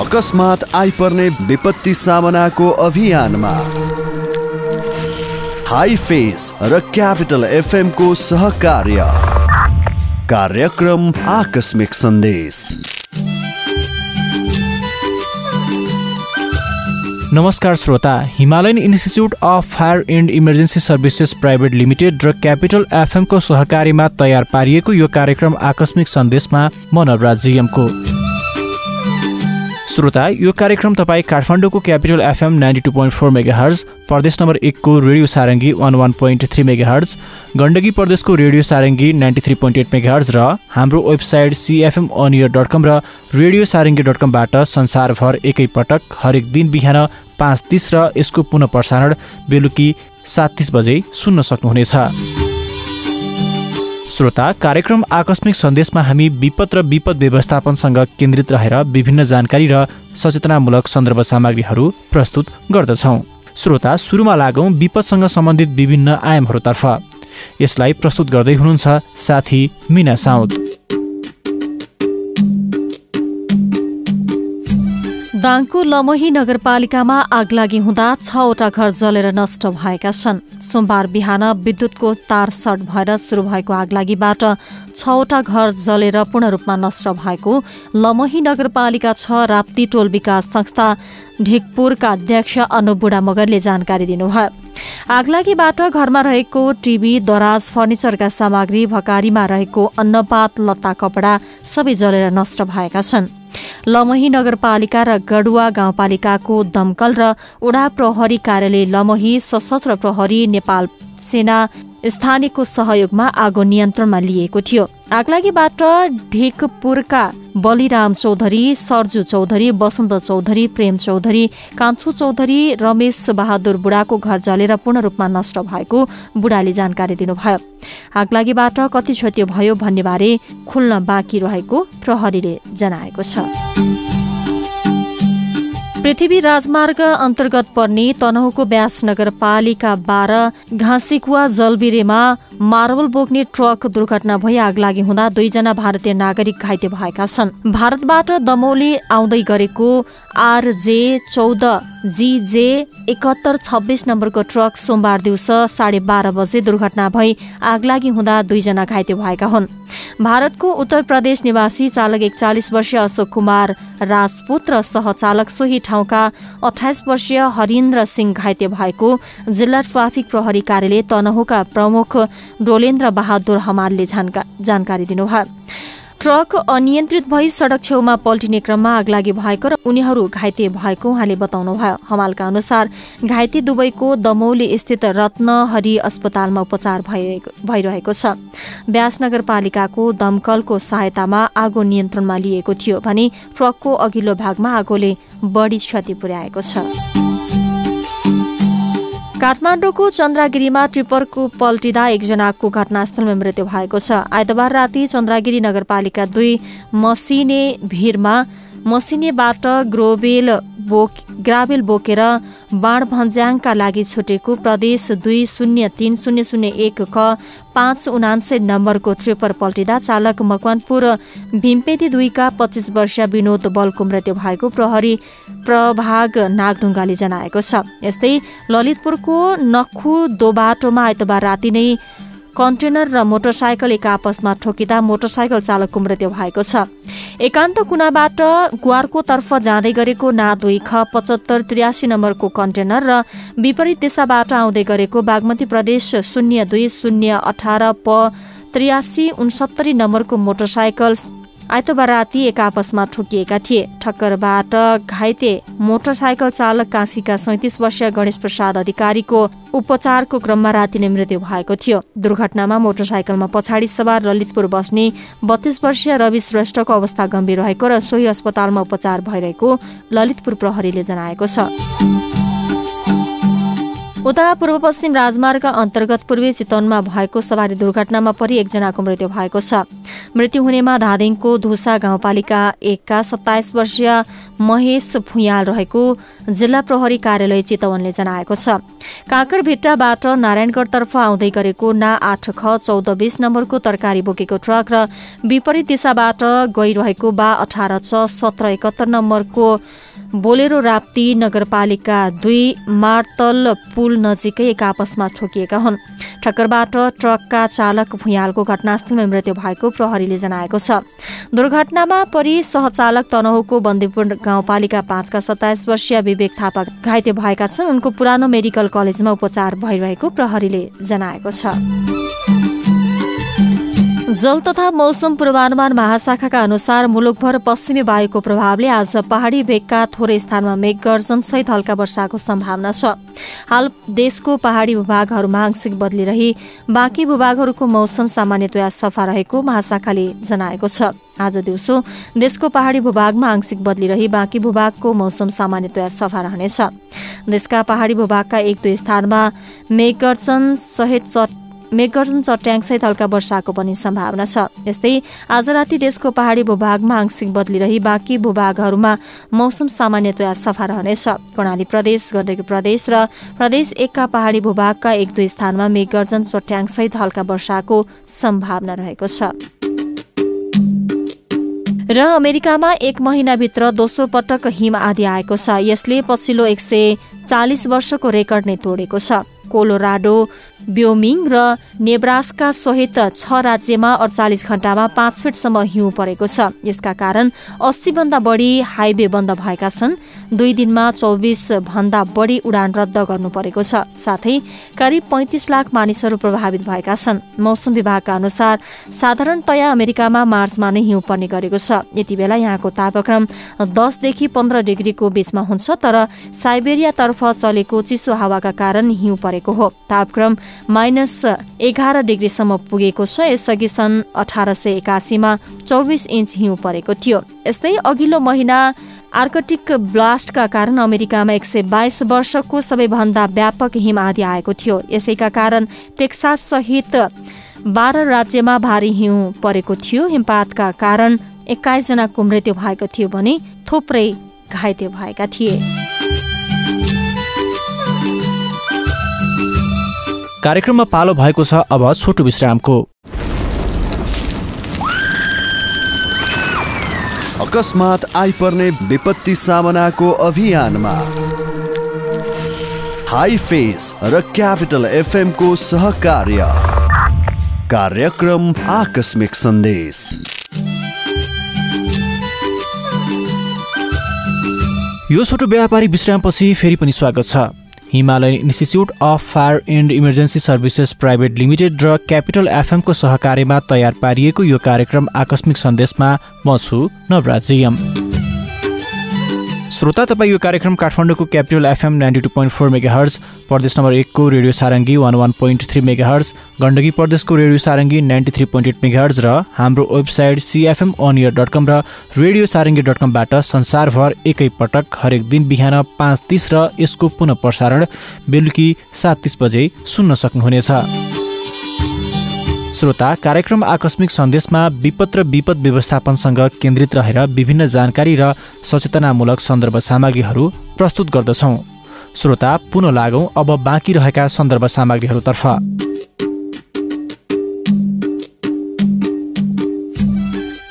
अकस्मात आइपर्ने विपत्ति सामनाको अभियानमा। हाई फेस र क्यापिटल एफएमको सहकार्य। कार्यक्रम आकस्मिक सन्देश। नमस्कार श्रोता Himalayan Institute of Fire and Emergency Services Private Limited र क्यापिटल एफएमको सहकारीमा तयार पारिएको यो कार्यक्रम आकस्मिक सन्देशमा म नवराज जिएमको श्रोता यो कार्यक्रम तपाईँ काठमाडौँको capital FM ninety two point four megahertz प्रदेश नम्बर एकको radio Sarangi one one point three megahertz Gandaki प्रदेशको radio Sarangi ninety three point eight megahertz र हाम्रो वेबसाइट सिएफएम अनियर डट कम र रेडियो सारङ्गी डट कमबाट संसारभर एकैपटक हरेक दिन बिहान पाँच तिस र यसको पुनः प्रसारण बेलुकी सात तिस बजे सुन्न सक्नुहुनेछ। श्रोता कार्यक्रम आकस्मिक सन्देशमा हामी विपद र विपद व्यवस्थापनसँग केन्द्रित रहेर विभिन्न जानकारी र सचेतनामूलक सन्दर्भ सामग्रीहरू प्रस्तुत गर्दछौँ। श्रोता सुरुमा लागौँ विपदसँग सम्बन्धित विभिन्न आयामहरूतर्फ। यसलाई प्रस्तुत गर्दै हुनुहुन्छ साथी मिना साउद। दाङको लमही नगरपालिकामा आगलागी हुँदा छवटा घर जलेर नष्ट भएका छन्। सोमबार बिहान विद्युतको तार सर्ट भएर सुरु भएको आगलागीबाट छवटा घर जलेर पूर्ण रूपमा नष्ट भएको लमही नगरपालिका छ राप्ती टोल विकास संस्था ढिकपुरका अध्यक्ष अनुप बुढा मगरले जानकारी दिनुभयो। आगलागीबाट घरमा रहेको टिभी दराज फर्निचरका सामग्री भकारीमा रहेको अन्नपात लत्ता कपडा सबै जलेर नष्ट भएका छन्। लमही नगरपालिका र गडुवा गाउँपालिकाको दमकल र उडा प्रहरी कार्यालय लमही सशस्त्र प्रहरी नेपाल सेना स्थानीयको सहयोगमा आगो नियन्त्रणमा लिएको थियो। आगलागीबाट ढिकपुरका बलिराम चौधरी सर्जु चौधरी बसन्त चौधरी प्रेम चौधरी कान्छु चौधरी रमेश बहादुर बुढाको घर जलेर पूर्ण रूपमा नष्ट भएको बुढाले जानकारी दिनुभयो। आगलागीबाट कति क्षति भयो भन्नेबारे खुल्न बाँकी रहेको प्रहरीले जनाएको छ। पृथ्वी राजमार्ग अन्तर्गत पर्ने तनहुको ब्यास नगरपालिका बाह्र घाँसिकुवा जलबिरेमा मार्बल बोक्ने ट्रक दुर्घटना भई आग लागि हुँदा दुईजना भारतीय नागरिक घाइते भएका छन्। भारतबाट दमौली आउँदै गरेको आरजे चौध जीजे एकहत्तर छब्बिस नम्बरको ट्रक सोमबार दिउँसो साढे बाह्र बजे दुर्घटना भई आगलागी हुँदा दुईजना घाइते भएका हुन्। भारतको उत्तर प्रदेश निवासी चालक एकचालिस वर्षीय अशोक कुमार राजपुत र सहचालक सोही ठाउँका अठाइस वर्षीय हरिन्द्र सिंह घाइते भएको जिल्ला ट्राफिक प्रहरी कार्यालय तनहुका प्रमुख डोलेन्द्र बहादुर हमालले जानकारी दिनुभयो। ट्रक अनियन्त्रित भई सड़क छेउमा पल्टिने क्रममा आगलागी भएको र उनीहरू घाइते भएको उहाँले बताउनुभयो। हमालका अनुसार घाइते दुवैको दमौली स्थित रत्नहरी अस्पतालमा उपचार भइरहेको छ। ब्यास नगरपालिकाको दमकलको सहायतामा आगो नियन्त्रणमा लिएको थियो भने ट्रकको अघिल्लो भागमा आगोले बढी क्षति पुर्याएको छ। काठमाडौँको चन्द्रागिरीमा टिप्परको पल्टिँदा एकजनाको घटनास्थलमा मृत्यु भएको छ। आइतबार राति चन्द्रागिरी नगरपालिका दुई मसिने भिरमा मसिनेबाट ग्रोबेल बोक ग्राभेल बोकेर बाणभन्ज्याङका लागि छुटेको प्रदेश दुई शून्य तीन शून्य शून्य एक क पाँच उनान्सय नम्बरको ट्रिपर पल्टिँदा चालक मकवानपुर भीमपेदी दुईका पच्चिस वर्षीय विनोद बलको मृत्यु भएको प्रहरी प्रभाग नागढुङ्गाले जनाएको छ। यस्तै ललितपुरको नखु दोबाटोमा आइतबार राति नै कन्टेनर र मोटरसाइकल एक आपसमा ठोकिँदा मोटरसाइकल चालकको मृत्यु भएको छ। एकान्त कुनाबाट गुवारको तर्फ जाँदै गरेको ना दुई ख पचहत्तर त्रियासी नम्बरको कन्टेनर र विपरीत दिशाबाट आउँदै गरेको बागमती प्रदेश शून्य दुई शून्य अठार प त्रियासी उनसत्तरी नम्बरको मोटरसाइकल आइतबार राति एक आपसमा ठोकिएका थिए। ठक्करबाट घाइते मोटरसाइकल चालक काशीका सैतिस वर्षीय गणेश प्रसाद अधिकारीको उपचारको क्रममा राति नै मृत्यु भएको थियो। दुर्घटनामा मोटरसाइकलमा पछाडि सवार ललितपुर बस्ने बत्तीस वर्षीय रवि श्रेष्ठको अवस्था गम्भीर रहेको र सोही अस्पतालमा उपचार भइरहेको ललितपुर प्रहरीले जनाएको छ। उता पूर्व पश्चिम राजमार्ग अन्तर्गत पूर्वी चितवनमा भएको सवारी दुर्घटनामा परि एकजनाको मृत्यु भएको छ। मृत्यु हुनेमा धादिङको धुसा गाउँपालिका एकका सत्ताइस वर्षीय महेश भुइयाल रहेको जिल्ला प्रहरी कार्यालय चितवनले जनाएको छ। काँकरभिट्टाबाट नारायणगढतर्फ आउँदै गरेको ना आठ ख चौध बीस नम्बरको तरकारी बोकेको ट्रक र विपरीत दिशाबाट गइरहेको बा अठार छ सत्र एकहत्तर नम्बरको बोलेरो राप्ती नगरपालिका दुई मार्तल पुल नजिकै एक आपसमा ठोकिएका हुन्। ठक्करबाट ट्रकका चालक भुइँहालको घटनास्थलमा मृत्यु भएको प्रहरीले जनाएको छ। दुर्घटनामा परि सहचालक तनहुको बन्दीपुर गाउँपालिका पाँचका सत्ताइस वर्षीय विवेक थापा घाइते भएका छन्। उनको पुरानो मेडिकल कलेजमा उपचार भइरहेको प्रहरीले जनाएको छ। जल तथा मौसम पूर्वानुमान महाशाखाका अनुसार मुलुकभर पश्चिमी वायुको प्रभावले आज पहाड़ी भेगका थोरै स्थानमा मेघ गर्जन सहित हल्का वर्षाको सम्भावना छ। हाल देशको पहाड़ी भूभागहरूमा आंशिक बदली रही बाँकी भूभागहरूको मौसम सामान्यतया सफा रहेको महाशाखाले जनाएको छ। आज दिउँसो देशको पहाड़ी भूभागमा आंशिक बदली रही बाँकी भूभागको मौसम सामान्यतया सफा रहनेछ। देशका पहाड़ी भूभागका एक दुई स्थानमा मेघगर्जन सहित मेघगर्जन चट्याङसहित हल्का वर्षाको पनि सम्भावना छ। यस्तै आज राति देशको पहाड़ी भूभागमा आंशिक बदली रही बाँकी भूभागहरूमा मौसम सामान्यतया सफा रहनेछ। कर्णाली प्रदेश गण्डकी प्रदेश र प्रदेश एकका पहाड़ी भूभागका एक दुई स्थानमा मेघगर्जन चट्याङसहित हल्का वर्षाको सम्भावना रहेको छ। र अमेरिकामा एक महिनाभित्र दोस्रो पटक हिम आदि आएको छ। यसले पछिल्लो एक सय चालिस वर्षको रेकर्ड नै तोडेको छ। कोलोराडो ब्योमिङ र नेब्रास्का सहित छ राज्यमा अडचालिस घण्टामा पाँच फिटसम्म हिउँ परेको छ। यसका कारण अस्सी भन्दा बढी हाइवे बन्द भएका छन्। दुई दिनमा चौबिस भन्दा बढी उडान रद्द गर्नु परेको छ। साथै करिब पैंतिस लाख मानिसहरू प्रभावित भएका छन्। मौसम विभागका अनुसार साधारणतया अमेरिकामा मार्चमा नै हिउँ पर्ने गरेको छ। यति बेला यहाँको तापक्रम दसदेखि पन्ध्र डिग्रीको बीचमा हुन्छ तर साइबेरियातर्फ चलेको चिसो हावाका कारण हिउँ परेको हो। तापक्रम माइनस एघार डिग्रीसम्म पुगेको छ। यसअघि सन् अठार सय एकासीमा चौबिस इन्च हिउँ परेको थियो। यस्तै अघिल्लो महिना आर्कटिक ब्लास्टका कारण अमेरिकामा एक सय बाइस वर्षको सबैभन्दा व्यापक हिम आदि आएको थियो। यसैका कारण टेक्सास सहित बाह्र राज्यमा भारी हिउँ परेको थियो। हिमपातका कारण एक्काइसजनाको मृत्यु भएको थियो भने थुप्रै घाइते भएका थिए। कार्यक्रममा पालो भएको छ अब छोटो विश्रामको। अकस्मात आइपर्ने विपत्ति सामनाको अभियानमा। हाई फेस र क्यापिटल एफएमको सहकार्य। कार्यक्रम आकस्मिक सन्देश। यो छोटो व्यापारिक विश्रामपछि फेरि पनि स्वागत छ। Himalayan Institute of Fire and Emergency Services Private Limited र क्यापिटल एफएमको सहकार्यमा तयार पारिएको यो कार्यक्रम आकस्मिक सन्देशमा म छु नवराजियम श्रोता तपाईँ यो कार्यक्रम काठमाडौँको Capital FM ninety two point four megahertz प्रदेश नम्बर एकको radio Sarangi one one point three megahertz Gandaki प्रदेशको radio Sarangi ninety three point eight megahertz र हाम्रो website CFM on air dot com र रेडियो सारङ्गी डट कमबाट संसारभर एकैपटक हरेक दिन बिहान पाँच तिस र यसको पुनः प्रसारण बेलुकी सात तिस बजे सुन्न सक्नुहुनेछ। श्रोता कार्यक्रम आकस्मिक सन्देशमा विपद र विपद व्यवस्थापनसँग केन्द्रित रहेर विभिन्न जानकारी र सचेतनामूलक सन्दर्भ सामग्रीहरू प्रस्तुत गर्दछौँ। श्रोता पुनः लागौँ अब बाँकी रहेका सन्दर्भ सामग्रीहरूतर्फ।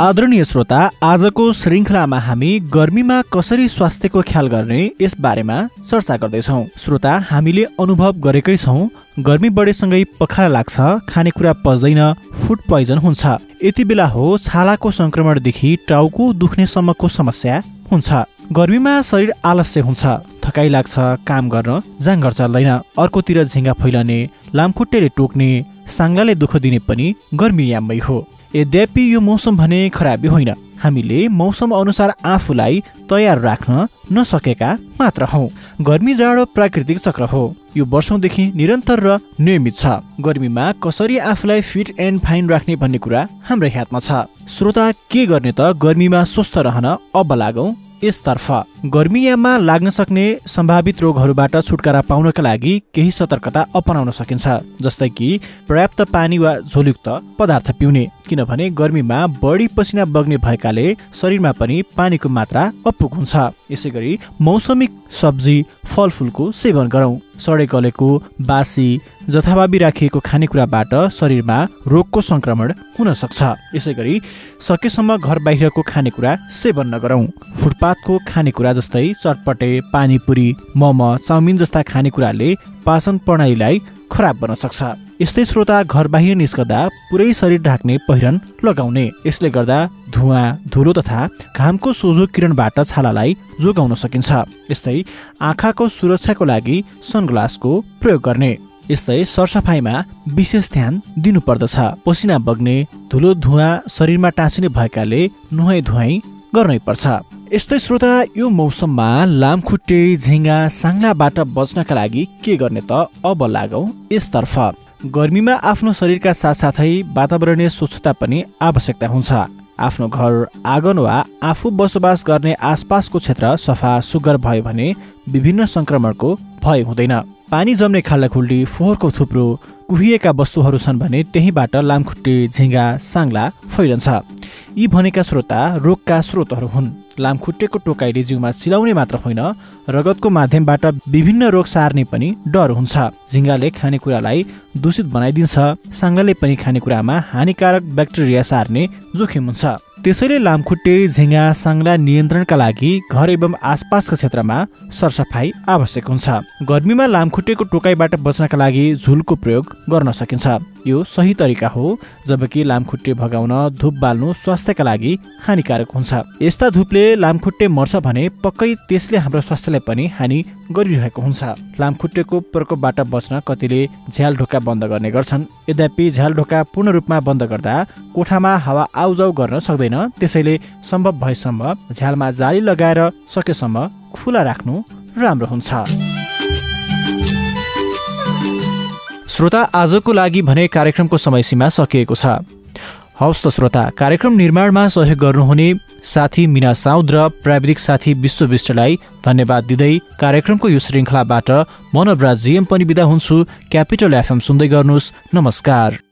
आदरणीय श्रोता आजको श्रृङ्खलामा हामी गर्मीमा कसरी स्वास्थ्यको ख्याल गर्ने यस बारेमा चर्चा गर्दैछौँ। श्रोता हामीले अनुभव गरेकै छौँ गर्मी बढेसँगै पखाला लाग्छ खानेकुरा पच्दैन फुड पोइजन हुन्छ। यति बेला हो छालाको सङ्क्रमणदेखि टाउको दुख्नेसम्मको समस्या हुन्छ। गर्मीमा शरीर आलस्य हुन्छ थकाइ लाग्छ काम गर्न जाँगर चल्दैन। अर्कोतिर झिङ्गा फैलने लामखुट्टेले टोक्ने साङ्गाले दुःख दिने पनि गर्मी याममै हो। यद्यपि यो मौसम भने खराबी होइन। हामीले मौसम अनुसार आफूलाई तयार राख्न नसकेका मात्र हौ। गर्मी जाडो प्राकृतिक चक्र हो। यो वर्षौँदेखि निरन्तर र नियमित छ। गर्मीमा कसरी आफूलाई फिट एन्ड फाइन राख्ने भन्ने कुरा हाम्रै हातमा छ। श्रोता के गर्ने त गर्मीमा स्वस्थ रहन अब लागौँ? यसतर्फ गर्मीयाममा लाग्न सक्ने सम्भावित रोगहरूबाट छुटकारा पाउनका लागि केही सतर्कता अपनाउन सकिन्छ जस्तै कि पर्याप्त पानी वा झोलयुक्त पदार्थ पिउने किनभने गर्मीमा बढी पसिना बग्ने भएकाले शरीरमा पनि पानीको मात्रा अपुग हुन्छ। यसै गरी मौसमी सब्जी फलफुलको सेवन गरौँ। सडे गलेको बासी जथाभावी राखिएको खानेकुराबाट शरीरमा रोगको सङ्क्रमण हुन सक्छ। यसै गरी सकेसम्म घर बाहिरको खानेकुरा सेवन नगरौँ। फुटपाथको खानेकुरा जस्तै चटपटे पानीपुरी मोमो चाउमिन जस्ता खानेकुराले पाचन प्रणालीलाई खराब बन्न सक्छ। यस्तै श्रोता घर बाहिर निस्कदा पुरै शरीर ढाक्ने पहिरन लगाउने। यसले गर्दा धुवा धुलो तथा घामको सोझो किरणबाट छालालाई जोगाउन सकिन्छ। यस्तै आँखाको सुरक्षाको लागि सनग्लासको प्रयोग गर्ने। यस्तै सरसफाइमा विशेष ध्यान दिनुपर्दछ। पसिना बग्ने धुलो धुवा शरीरमा टाँसिने भएकाले नुहाइ धुवाई गर्नै पर्छ। यस्तै श्रोता यो मौसममा लामखुट्टे झिङ्गा साङ्लाबाट बच्नका लागि के गर्ने त अब लागौ यसतर्फ। गर्मीमा आफ्नो शरीरका साथसाथै वातावरणीय स्वच्छता पनि आवश्यकता हुन्छ। आफ्नो घर आँगन वा आफू बसोबास गर्ने आसपासको क्षेत्र सफा सुग्घर भयो भने विभिन्न सङ्क्रमणको भय हुँदैन। पानी जम्ने खाल्डाखुल्डी फोहोरको थुप्रो कुहिएका वस्तुहरू छन् भने त्यहीबाट लामखुट्टे झिङ्गा साङ्ला फैलन्छ। यी भनेका स्रोता रोगका स्रोतहरू हुन्। लामखुट्टेको टोकाइले जिउमा चिलाउने मात्र होइन रगतको माध्यमबाट विभिन्न रोग सार्ने पनि डर हुन्छ। झिङ्गाले खानेकुरालाई दूषित बनाइदिन्छ साङ्लाले पनि खानेकुरामा हानिकारक ब्याक्टेरिया सार्ने जोखिम हुन्छ। त्यसैले लामखुट्टे झिङ्गा साङ्ला नियन्त्रणका लागि घर एवं आसपासका क्षेत्रमा सरसफाई आवश्यक हुन्छ। गर्मीमा लामखुट्टेको टोकाइबाट बच्नका लागि झुलको प्रयोग गर्न सकिन्छ। यो सही तरिका हो जबकि लामखुट्टे भगाउन धुप बाल्नु स्वास्थ्यका लागि हानिकारक हुन्छ। यस्ता धुपले लामखुट्टे मर्छ भने पक्कै त्यसले हाम्रो स्वास्थ्यलाई पनि हानि गरिरहेको हुन्छ। लामखुट्टेको प्रकोपबाट बच्न कतिले झ्याल ढोका बन्द गर्ने गर्छन्। यद्यपि झ्याल ढोका पूर्ण रूपमा बन्द गर्दा कोठामा हावा आउजाउ गर्न सक्दैन। त्यसैले सम्भव भएसम्म झ्यालमा जाली लगाएर सकेसम्म खुला राख्नु राम्रो हुन्छ। श्रोता आजको लागि भने कार्यक्रमको समय सीमा सकिएको छ। हवस् त श्रोता कार्यक्रम निर्माणमा सहयोग गर्नुहुने साथी मिना साउद र प्राविधिक साथी विश्व विष्टलाई धन्यवाद दिँदै कार्यक्रमको यो श्रृङ्खलाबाट मनोबराज जिएम पनि विदा हुन्छु। क्यापिटल एफएम सुन्दै गर्नुहोस्। नमस्कार।